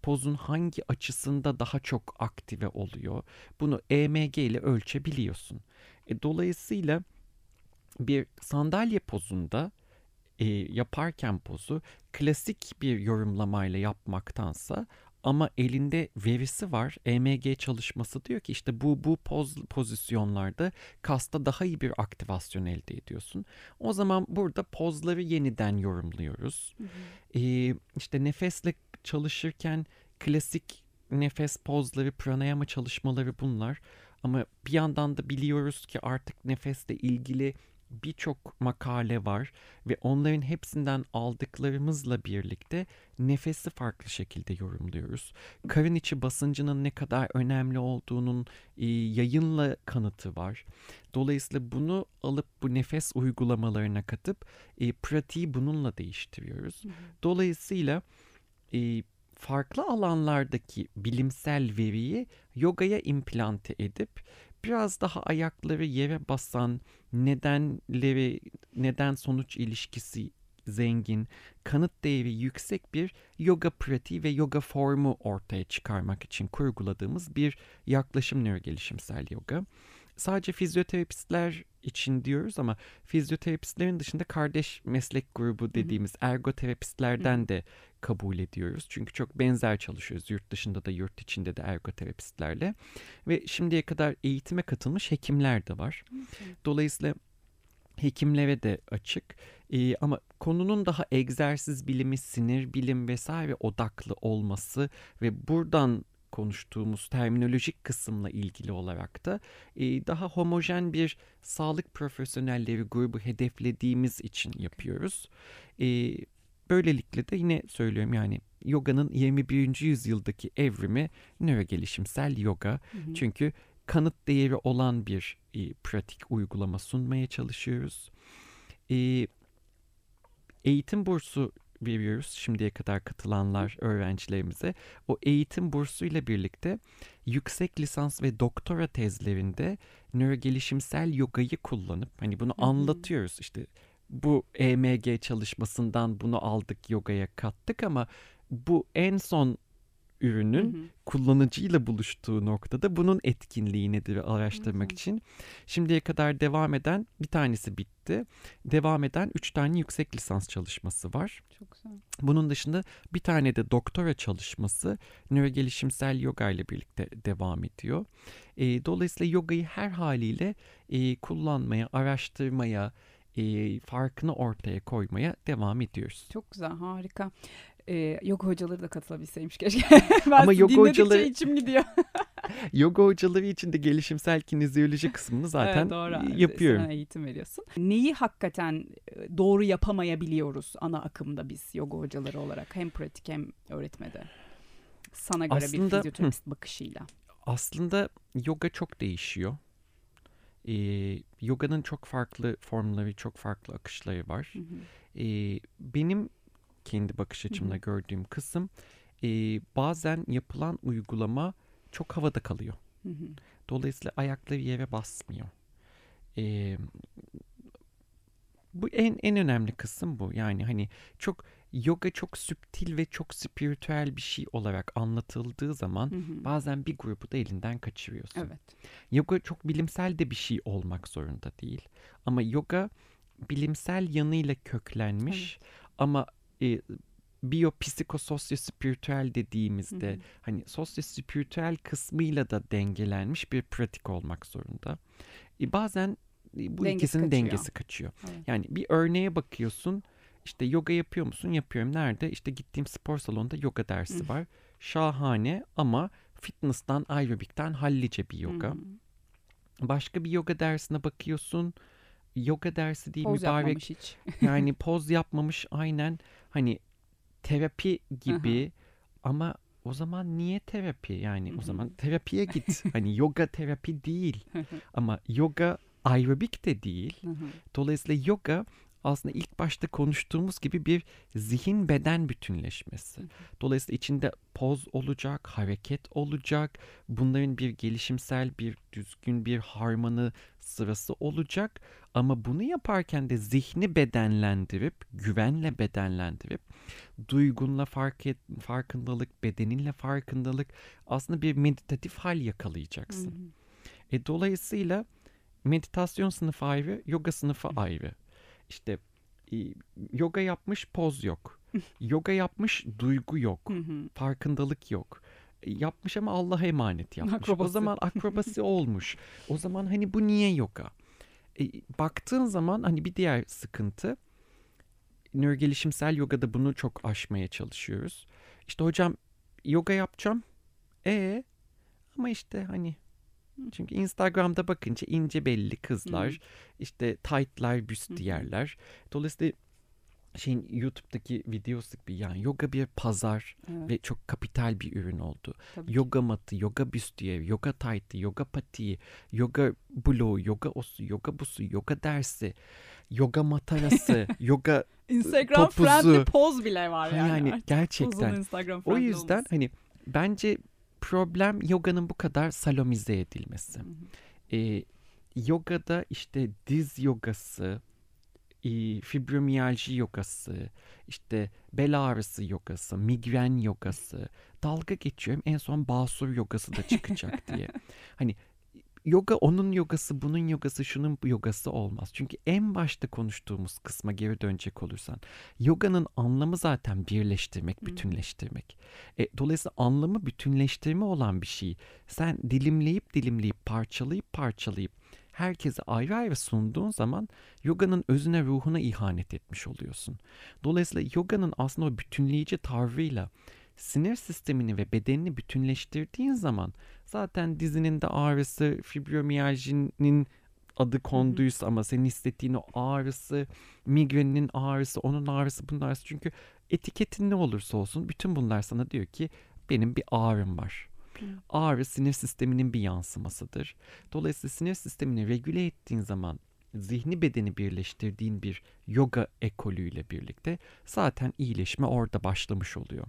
pozun hangi açısında daha çok aktive oluyor? Bunu EMG ile ölçebiliyorsun. E, dolayısıyla bir sandalye pozunda e, yaparken pozu klasik bir yorumlamayla yapmaktansa ama elinde verisi var. EMG çalışması diyor ki işte bu bu poz pozisyonlarda kasta daha iyi bir aktivasyon elde ediyorsun. O zaman burada pozları yeniden yorumluyoruz. Hı hı. Ee, işte nefesle çalışırken klasik nefes pozları, pranayama çalışmaları bunlar. Ama bir yandan da biliyoruz ki artık nefesle ilgili birçok makale var ve onların hepsinden aldıklarımızla birlikte nefesi farklı şekilde yorumluyoruz. Karın içi basıncının ne kadar önemli olduğunun e, yayınla kanıtı var. Dolayısıyla bunu alıp bu nefes uygulamalarına katıp e, pratiği bununla değiştiriyoruz. Dolayısıyla e, farklı alanlardaki bilimsel veriyi yogaya implante edip biraz daha ayakları yere basan, nedenleri, neden sonuç ilişkisi zengin, kanıt değeri yüksek bir yoga pratiği ve yoga formu ortaya çıkarmak için kurguladığımız bir yaklaşım nörogelişimsel yoga. Sadece fizyoterapistler için diyoruz ama fizyoterapistlerin dışında kardeş meslek grubu dediğimiz hı hı. ergoterapistlerden de kabul ediyoruz. Çünkü çok benzer çalışıyoruz yurt dışında da yurt içinde de ergoterapistlerle. Ve şimdiye kadar eğitime katılmış hekimler de var. Dolayısıyla hekimlere de açık. Ee, ama konunun daha egzersiz bilimi, sinir bilim vesaire odaklı olması ve buradan konuştuğumuz terminolojik kısımla ilgili olarak da e, daha homojen bir sağlık profesyonelleri grubu hedeflediğimiz için yapıyoruz. E, böylelikle de yine söylüyorum yani yoganın 21. yüzyıldaki evrimi nörogelişimsel yoga. Hı hı. Çünkü kanıt değeri olan bir e, pratik uygulama sunmaya çalışıyoruz. E, eğitim bursu veriyoruz şimdiye kadar katılanlar öğrencilerimize. O eğitim bursu ile birlikte yüksek lisans ve doktora tezlerinde nörogelişimsel yogayı kullanıp hani bunu anlatıyoruz işte bu EMG çalışmasından bunu aldık yogaya kattık ama bu en son ürünün hı hı. kullanıcıyla buluştuğu noktada bunun etkinliği nedir araştırmak hı hı. için. Şimdiye kadar devam eden bir tanesi bitti. Devam eden üç tane yüksek lisans çalışması var. Çok güzel. Bunun dışında bir tane de doktora çalışması nörogelişimsel yoga ile birlikte devam ediyor. E, dolayısıyla yogayı her haliyle e, kullanmaya, araştırmaya, e, farkını ortaya koymaya devam ediyoruz. Çok güzel, harika e, yoga hocaları da katılabilseymiş keşke. <laughs> ben Ama yoga hocaları içim gidiyor. <laughs> yoga hocaları için de gelişimsel kinezyoloji kısmını zaten evet, doğru. yapıyorum. Sen eğitim veriyorsun. Neyi hakikaten doğru yapamayabiliyoruz ana akımda biz yoga hocaları olarak hem pratik hem öğretmede? Sana göre aslında, bir fizyoterapist hı, bakışıyla. Aslında yoga çok değişiyor. Ee, yoganın çok farklı formları, çok farklı akışları var. Hı hı. Ee, benim kendi bakış açımla Hı-hı. gördüğüm kısım e, bazen yapılan uygulama çok havada kalıyor. Hı-hı. Dolayısıyla ayakları yere basmıyor. E, bu en en önemli kısım bu. Yani hani çok yoga çok süptil ve çok spiritüel bir şey olarak anlatıldığı zaman hı hı. bazen bir grubu da elinden kaçırıyorsun. Evet. Yoga çok bilimsel de bir şey olmak zorunda değil. Ama yoga bilimsel yanıyla köklenmiş evet. ama e, biyopsikososyo-spiritüel dediğimizde hı hı. hani sosyo-spiritüel kısmıyla da dengelenmiş bir pratik olmak zorunda. E, bazen e, bu dengesi ikisinin kaçıyor. dengesi kaçıyor. Evet. Yani bir örneğe bakıyorsun işte yoga yapıyor musun? Yapıyorum. Nerede? İşte gittiğim spor salonunda yoga dersi hı. var. Şahane ama fitness'tan, aerobikten hallice bir yoga. Hı. Başka bir yoga dersine bakıyorsun yoga dersi değil poz mübarek hiç. yani <laughs> poz yapmamış aynen hani terapi gibi ama o zaman niye terapi? Yani o zaman terapiye git. <laughs> Hani yoga terapi değil. Ama yoga aerobik de değil. Dolayısıyla yoga aslında ilk başta konuştuğumuz gibi bir zihin beden bütünleşmesi. Dolayısıyla içinde poz olacak, hareket olacak, bunların bir gelişimsel, bir düzgün bir harmanı sırası olacak. Ama bunu yaparken de zihni bedenlendirip, güvenle bedenlendirip, duygunla fark et, farkındalık, bedeninle farkındalık aslında bir meditatif hal yakalayacaksın. Hı hı. E, dolayısıyla meditasyon sınıfı ayrı, yoga sınıfı ayrı. İşte e, yoga yapmış poz yok. <laughs> yoga yapmış duygu yok. farkındalık yok. Yapmış ama Allah'a emanet yapmış. Akrobasi. O zaman akrobasi <laughs> olmuş. O zaman hani bu niye yoga? E, baktığın zaman hani bir diğer sıkıntı nörogelişimsel yogada bunu çok aşmaya çalışıyoruz. İşte hocam yoga yapacağım. E ama işte hani çünkü Instagram'da bakınca ince belli kızlar, hmm. işte tight'lar, büstiyerler. Dolayısıyla şeyin YouTube'daki videosu gibi yani yoga bir pazar evet. ve çok kapital bir ürün oldu. Tabii yoga ki. matı, yoga büstiye, yoga tight'ı, yoga patiği, yoga bloğu, yoga osu, yoga busu, yoga dersi, yoga matarası, <laughs> yoga Instagram topuzu. friendly poz bile var yani. Yani gerçekten. o yüzden olması. hani bence problem yoganın bu kadar salomize edilmesi. Hı hı. e, yogada işte diz yogası, fibromiyalji yogası, işte bel ağrısı yogası, migren yogası, dalga geçiyorum en son basur yogası da çıkacak <laughs> diye. Hani yoga onun yogası, bunun yogası, şunun yogası olmaz. Çünkü en başta konuştuğumuz kısma geri dönecek olursan yoganın anlamı zaten birleştirmek, bütünleştirmek. E, dolayısıyla anlamı bütünleştirme olan bir şey. Sen dilimleyip dilimleyip, parçalayıp parçalayıp herkese ayrı ayrı sunduğun zaman yoganın özüne ruhuna ihanet etmiş oluyorsun. Dolayısıyla yoganın aslında o bütünleyici tavrıyla sinir sistemini ve bedenini bütünleştirdiğin zaman zaten dizinin de ağrısı, fibromiyajinin adı konduysa ama senin hissettiğin o ağrısı, migreninin ağrısı, onun ağrısı, bunun ağrısı. Çünkü etiketin ne olursa olsun bütün bunlar sana diyor ki benim bir ağrım var. Ağrı sinir sisteminin bir yansımasıdır. Dolayısıyla sinir sistemini regüle ettiğin zaman zihni bedeni birleştirdiğin bir yoga ekolüyle birlikte zaten iyileşme orada başlamış oluyor.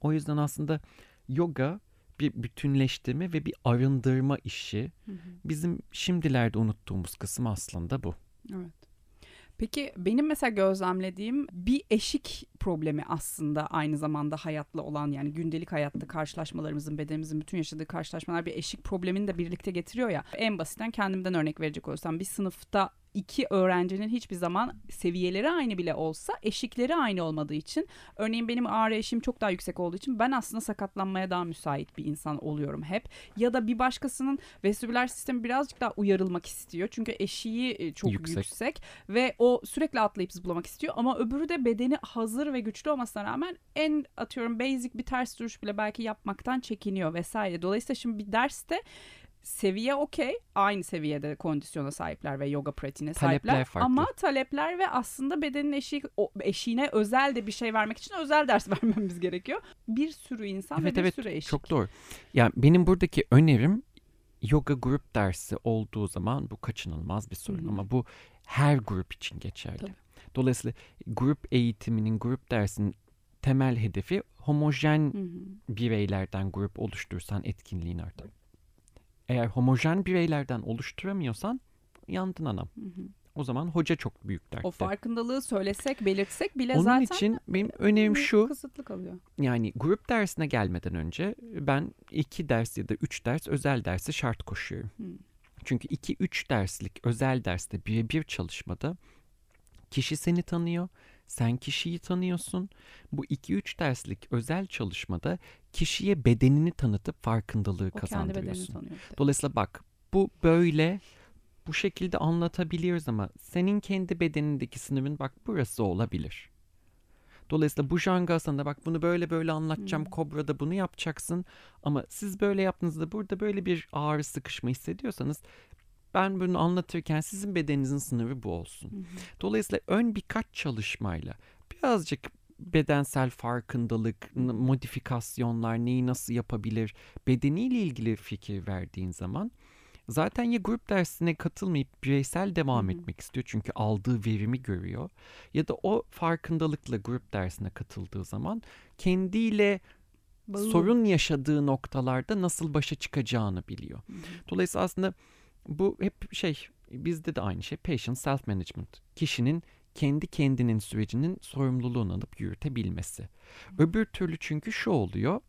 O yüzden aslında yoga bir bütünleştirme ve bir arındırma işi. Hı hı. Bizim şimdilerde unuttuğumuz kısım aslında bu. Evet. Peki benim mesela gözlemlediğim bir eşik problemi aslında aynı zamanda hayatla olan yani gündelik hayatta karşılaşmalarımızın bedenimizin bütün yaşadığı karşılaşmalar bir eşik problemini de birlikte getiriyor ya. En basitten kendimden örnek verecek olursam bir sınıfta iki öğrencinin hiçbir zaman seviyeleri aynı bile olsa eşikleri aynı olmadığı için örneğin benim ağrı eşim çok daha yüksek olduğu için ben aslında sakatlanmaya daha müsait bir insan oluyorum hep. Ya da bir başkasının vestibüler sistemi birazcık daha uyarılmak istiyor. Çünkü eşiği e, çok yüksek, yüksek ve o sürekli atlayıp zıplamak istiyor ama öbürü de bedeni hazır ve güçlü olmasına rağmen en atıyorum basic bir ters duruş bile belki yapmaktan çekiniyor vesaire. Dolayısıyla şimdi bir derste seviye okey. Aynı seviyede kondisyona sahipler ve yoga pratiğine sahipler. Talepler farklı. Ama talepler ve aslında bedenin eşiği, eşiğine özel de bir şey vermek için özel ders <laughs> vermemiz gerekiyor. Bir sürü insan evet, ve bir evet, sürü eşik. Çok doğru. Yani benim buradaki önerim yoga grup dersi olduğu zaman bu kaçınılmaz bir sorun Hı-hı. ama bu her grup için geçerli. Tabii. Dolayısıyla grup eğitiminin, grup dersinin temel hedefi homojen Hı-hı. bireylerden grup oluştursan etkinliğin artar. Eğer homojen bireylerden oluşturamıyorsan yandın anam. Hı hı. O zaman hoca çok büyük dertte. O farkındalığı söylesek, belirtsek bile Onun zaten Onun için benim önerim şu. Kısıtlı kalıyor. Yani grup dersine gelmeden önce ben iki ders ya da üç ders özel dersi şart koşuyorum. Hı. Çünkü iki üç derslik özel derste birebir çalışmada kişi seni tanıyor sen kişiyi tanıyorsun. Bu 2-3 derslik özel çalışmada kişiye bedenini tanıtıp farkındalığı o kazandırıyorsun. Kendi. Dolayısıyla bak bu böyle bu şekilde anlatabiliyoruz ama senin kendi bedenindeki sınırın bak burası olabilir. Dolayısıyla bu jangasanda bak bunu böyle böyle anlatacağım. Hmm. Kobra'da bunu yapacaksın. Ama siz böyle yaptığınızda burada böyle bir ağrı sıkışma hissediyorsanız ben bunu anlatırken sizin bedeninizin sınırı bu olsun. Hı hı. Dolayısıyla ön birkaç çalışmayla birazcık bedensel farkındalık, modifikasyonlar, neyi nasıl yapabilir, bedeniyle ilgili fikir verdiğin zaman zaten ya grup dersine katılmayıp bireysel devam Hı-hı. etmek istiyor çünkü aldığı verimi görüyor ya da o farkındalıkla grup dersine katıldığı zaman kendiyle Bağım. sorun yaşadığı noktalarda nasıl başa çıkacağını biliyor. Hı-hı. Dolayısıyla aslında bu hep şey bizde de aynı şey patient self management. Kişinin kendi kendinin sürecinin sorumluluğunu alıp yürütebilmesi. Öbür türlü çünkü şu oluyor.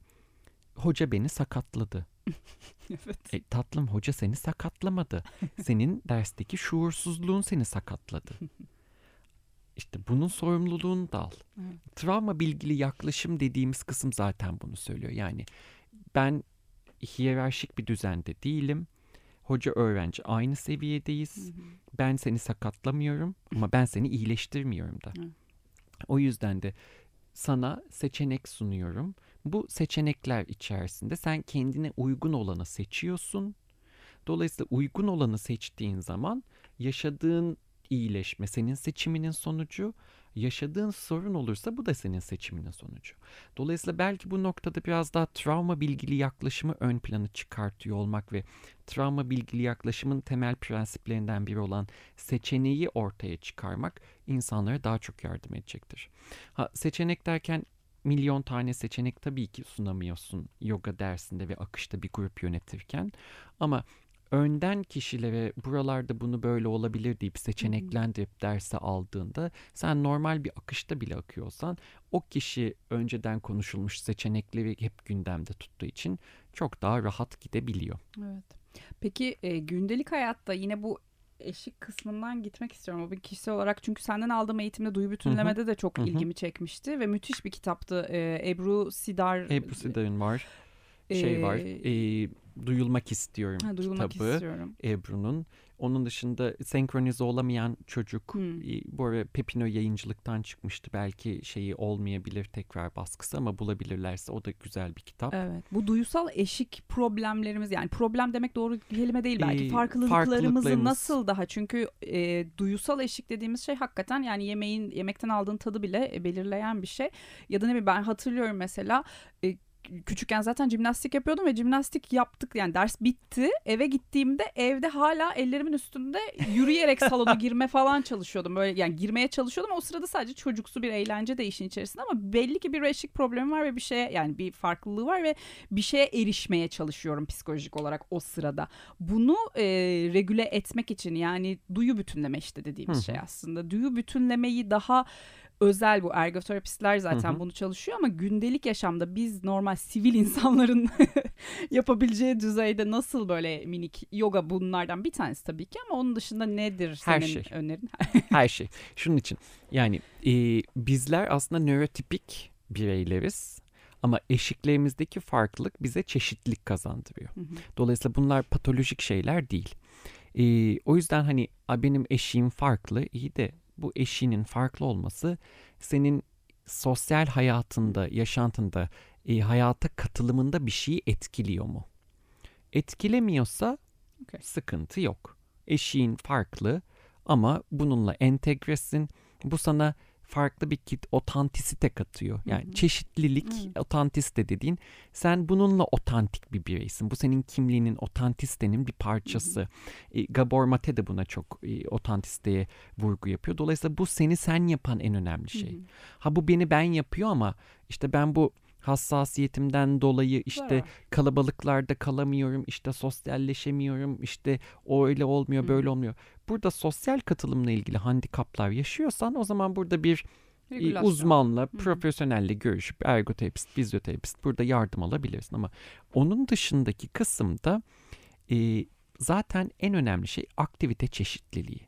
Hoca beni sakatladı. <laughs> evet. E, tatlım hoca seni sakatlamadı. <laughs> Senin dersteki şuursuzluğun seni sakatladı. <laughs> İşte bunun sorumluluğunu da al. Evet. Travma bilgili yaklaşım dediğimiz kısım zaten bunu söylüyor. Yani ben hiyerarşik bir düzende değilim hoca öğrenci aynı seviyedeyiz. Hı hı. Ben seni sakatlamıyorum <laughs> ama ben seni iyileştirmiyorum da. Hı. O yüzden de sana seçenek sunuyorum. Bu seçenekler içerisinde sen kendine uygun olanı seçiyorsun. Dolayısıyla uygun olanı seçtiğin zaman yaşadığın iyileşme senin seçiminin sonucu yaşadığın sorun olursa bu da senin seçiminin sonucu. Dolayısıyla belki bu noktada biraz daha travma bilgili yaklaşımı ön planı çıkartıyor olmak ve travma bilgili yaklaşımın temel prensiplerinden biri olan seçeneği ortaya çıkarmak insanlara daha çok yardım edecektir. Ha, seçenek derken milyon tane seçenek tabii ki sunamıyorsun yoga dersinde ve akışta bir grup yönetirken ama önden kişilere buralarda bunu böyle olabilir deyip seçeneklendirip derse aldığında sen normal bir akışta bile akıyorsan o kişi önceden konuşulmuş seçenekleri hep gündemde tuttuğu için çok daha rahat gidebiliyor. Evet. Peki e, gündelik hayatta yine bu eşik kısmından gitmek istiyorum. O bir kişisel olarak çünkü senden aldığım eğitimde duyu bütünlemede Hı-hı. de çok Hı-hı. ilgimi çekmişti ve müthiş bir kitaptı. E, Ebru Sidar Ebru Sidar'ın var. Şey var. E, duyulmak istiyorum ha, duyulmak kitabı istiyorum. Ebru'nun. Onun dışında senkronize olamayan çocuk hmm. bu ara Pepino yayıncılıktan çıkmıştı. Belki şeyi olmayabilir tekrar baskısı ama bulabilirlerse o da güzel bir kitap. Evet. Bu duyusal eşik problemlerimiz yani problem demek doğru kelime değil belki. Ee, farklılıklarımızı farklılıklarımız. nasıl daha çünkü e, duyusal eşik dediğimiz şey hakikaten yani yemeğin yemekten aldığın tadı bile belirleyen bir şey. Ya da ne bileyim ben hatırlıyorum mesela e, küçükken zaten jimnastik yapıyordum ve jimnastik yaptık yani ders bitti. Eve gittiğimde evde hala ellerimin üstünde yürüyerek salona girme falan çalışıyordum. Böyle yani girmeye çalışıyordum o sırada sadece çocuksu bir eğlence de işin içerisinde ama belli ki bir reşik problemi var ve bir şeye yani bir farklılığı var ve bir şeye erişmeye çalışıyorum psikolojik olarak o sırada. Bunu e, regüle etmek için yani duyu bütünleme işte dediğimiz Hı. şey aslında. Duyu bütünlemeyi daha özel bu ergoterapistler zaten hı hı. bunu çalışıyor ama gündelik yaşamda biz normal sivil <laughs> insanların yapabileceği düzeyde nasıl böyle minik yoga bunlardan bir tanesi tabii ki ama onun dışında nedir senin Her şey. önerin? <laughs> Her şey. Şunun için yani e, bizler aslında nörotipik bireyleriz ama eşiklerimizdeki farklılık bize çeşitlilik kazandırıyor. Hı hı. Dolayısıyla bunlar patolojik şeyler değil. E, o yüzden hani benim eşiğim farklı iyi de bu eşinin farklı olması senin sosyal hayatında, yaşantında, e, hayata katılımında bir şeyi etkiliyor mu? Etkilemiyorsa okay. sıkıntı yok. Eşiğin farklı ama bununla entegresin. Bu sana farklı bir kit otantisite katıyor. Yani Hı-hı. çeşitlilik, Hı-hı. otantisite dediğin sen bununla otantik bir bireysin. Bu senin kimliğinin, otantistenin bir parçası. E, Gabor Mate de buna çok e, otantisiteye vurgu yapıyor. Dolayısıyla bu seni sen yapan en önemli şey. Hı-hı. Ha bu beni ben yapıyor ama işte ben bu hassasiyetimden dolayı işte evet. kalabalıklarda kalamıyorum, işte sosyalleşemiyorum, işte o öyle olmuyor, böyle olmuyor. Burada sosyal katılımla ilgili handikaplar yaşıyorsan o zaman burada bir e, Regülasyon. uzmanla, profesyonelle görüşüp ergoterapist, fizyoterapist burada yardım alabilirsin ama onun dışındaki kısımda e, zaten en önemli şey aktivite çeşitliliği.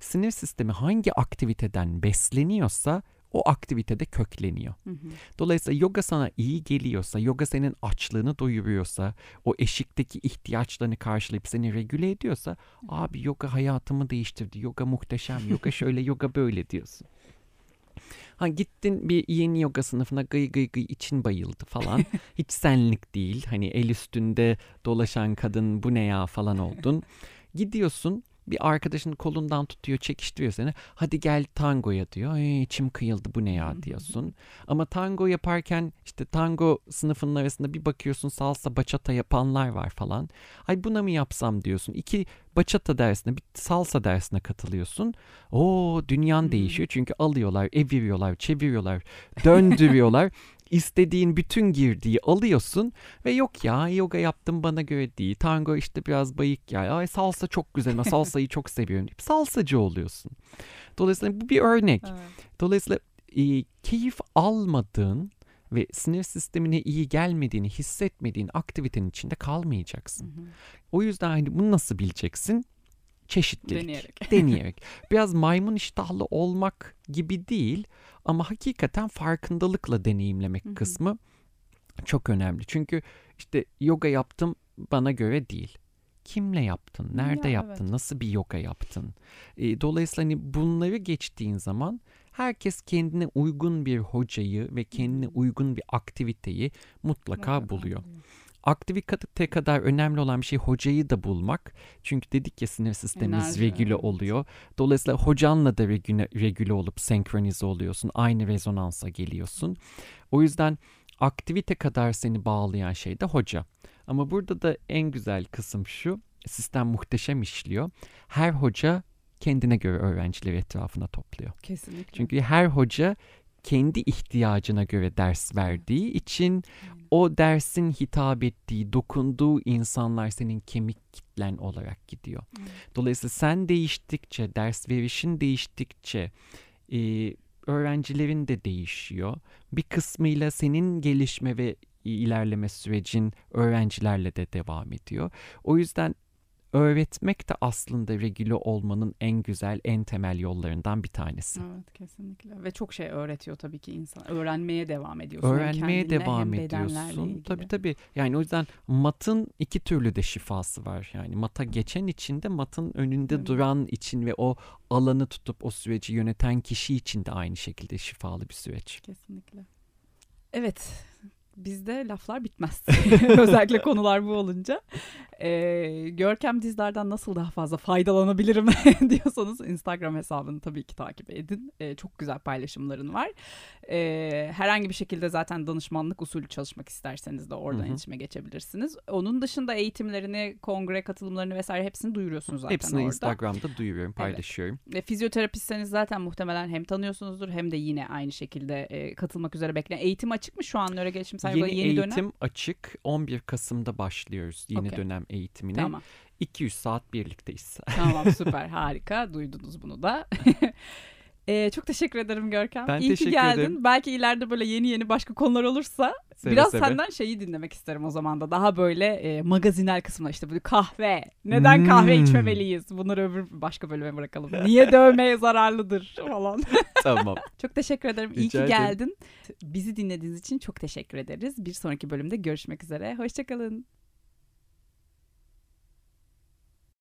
Sinir sistemi hangi aktiviteden besleniyorsa o aktivitede kökleniyor. Hı hı. Dolayısıyla yoga sana iyi geliyorsa, yoga senin açlığını doyuruyorsa, o eşikteki ihtiyaçlarını karşılayıp seni regüle ediyorsa, hı. abi yoga hayatımı değiştirdi, yoga muhteşem, yoga şöyle, yoga böyle diyorsun. Ha gittin bir yeni yoga sınıfına gıy gıy gıy için bayıldı falan. <laughs> Hiç senlik değil. Hani el üstünde dolaşan kadın bu ne ya falan oldun. Gidiyorsun bir arkadaşın kolundan tutuyor çekiştiriyor seni. Hadi gel tangoya diyor. Ay, içim kıyıldı bu ne ya diyorsun. Ama tango yaparken işte tango sınıfının arasında bir bakıyorsun salsa bachata yapanlar var falan. Ay buna mı yapsam diyorsun. İki bachata dersine bir salsa dersine katılıyorsun. O dünyan değişiyor çünkü alıyorlar, eviriyorlar, çeviriyorlar, döndürüyorlar. <laughs> istediğin bütün girdiği alıyorsun ve yok ya yoga yaptım bana göre değil. Tango işte biraz bayık ya. Ay salsa çok güzel ama <laughs> salsayı çok seviyorum deyip salsacı oluyorsun. Dolayısıyla bu bir örnek. Evet. Dolayısıyla e, keyif almadığın ve sinir sistemine iyi gelmediğini hissetmediğin aktivitenin içinde kalmayacaksın. Hı hı. O yüzden hani bunu nasıl bileceksin? Çeşitlilik. Deneyerek. Deneyerek. Biraz maymun iştahlı olmak gibi değil ama hakikaten farkındalıkla deneyimlemek Hı-hı. kısmı çok önemli. Çünkü işte yoga yaptım bana göre değil. Kimle yaptın? Nerede ya, yaptın? Evet. Nasıl bir yoga yaptın? E, dolayısıyla hani bunları geçtiğin zaman herkes kendine uygun bir hocayı ve kendine uygun bir aktiviteyi mutlaka, mutlaka buluyor. Buluyor. Aktivite kadar önemli olan bir şey hocayı da bulmak. Çünkü dedik ya sinir sistemimiz Enerji, regüle evet. oluyor. Dolayısıyla hocanla da regüle, regüle olup senkronize oluyorsun. Aynı rezonansa geliyorsun. O yüzden aktivite kadar seni bağlayan şey de hoca. Ama burada da en güzel kısım şu. Sistem muhteşem işliyor. Her hoca kendine göre öğrencileri etrafına topluyor. Kesinlikle. Çünkü her hoca kendi ihtiyacına göre ders verdiği için o dersin hitap ettiği, dokunduğu insanlar senin kemik kitlen olarak gidiyor. Dolayısıyla sen değiştikçe, ders verişin değiştikçe e, öğrencilerin de değişiyor. Bir kısmıyla senin gelişme ve ilerleme sürecin öğrencilerle de devam ediyor. O yüzden öğretmek de aslında regüle olmanın en güzel, en temel yollarından bir tanesi. Evet kesinlikle ve çok şey öğretiyor tabii ki insan. Öğrenmeye devam ediyorsun. Öğrenmeye kendinle devam ediyorsun. Tabii tabii. Yani o yüzden matın iki türlü de şifası var. Yani mata geçen için de matın önünde Evet. duran için ve o alanı tutup o süreci yöneten kişi için de aynı şekilde şifalı bir süreç. Kesinlikle. Evet. Bizde laflar bitmez. <laughs> Özellikle konular bu olunca. Ee, Görkem dizlerden nasıl daha fazla faydalanabilirim <laughs> diyorsanız Instagram hesabını tabii ki takip edin. Ee, çok güzel paylaşımların var. Ee, herhangi bir şekilde zaten danışmanlık usulü çalışmak isterseniz de oradan Hı hı. iletişime geçebilirsiniz. Onun dışında eğitimlerini, kongre katılımlarını vesaire hepsini duyuruyorsunuz zaten Hepsini orada. Instagram'da duyuruyorum, paylaşıyorum. E, fizyoterapistseniz zaten muhtemelen hem tanıyorsunuzdur hem de yine aynı şekilde e, katılmak üzere bekleyen. Eğitim açık mı şu an nöro gelişim Yeni, yeni, eğitim dönem? açık. 11 Kasım'da başlıyoruz yeni Okey. dönem eğitimine. Tamam. 200 saat birlikteyiz. Tamam <laughs> süper harika duydunuz bunu da. <laughs> E, çok teşekkür ederim Görkem. Ben İyi teşekkür ki geldin. ederim. Belki ileride böyle yeni yeni başka konular olursa Seve biraz seve. senden şeyi dinlemek isterim o zaman da. Daha böyle e, magazinel kısmına işte böyle kahve. Neden kahve Hmm. içmemeliyiz? Bunları öbür başka bölüme bırakalım. Niye dövmeye zararlıdır falan. <laughs> tamam. Çok teşekkür ederim. İyi ki Rica ederim. geldin. Bizi dinlediğiniz için çok teşekkür ederiz. Bir sonraki bölümde görüşmek üzere. Hoşçakalın.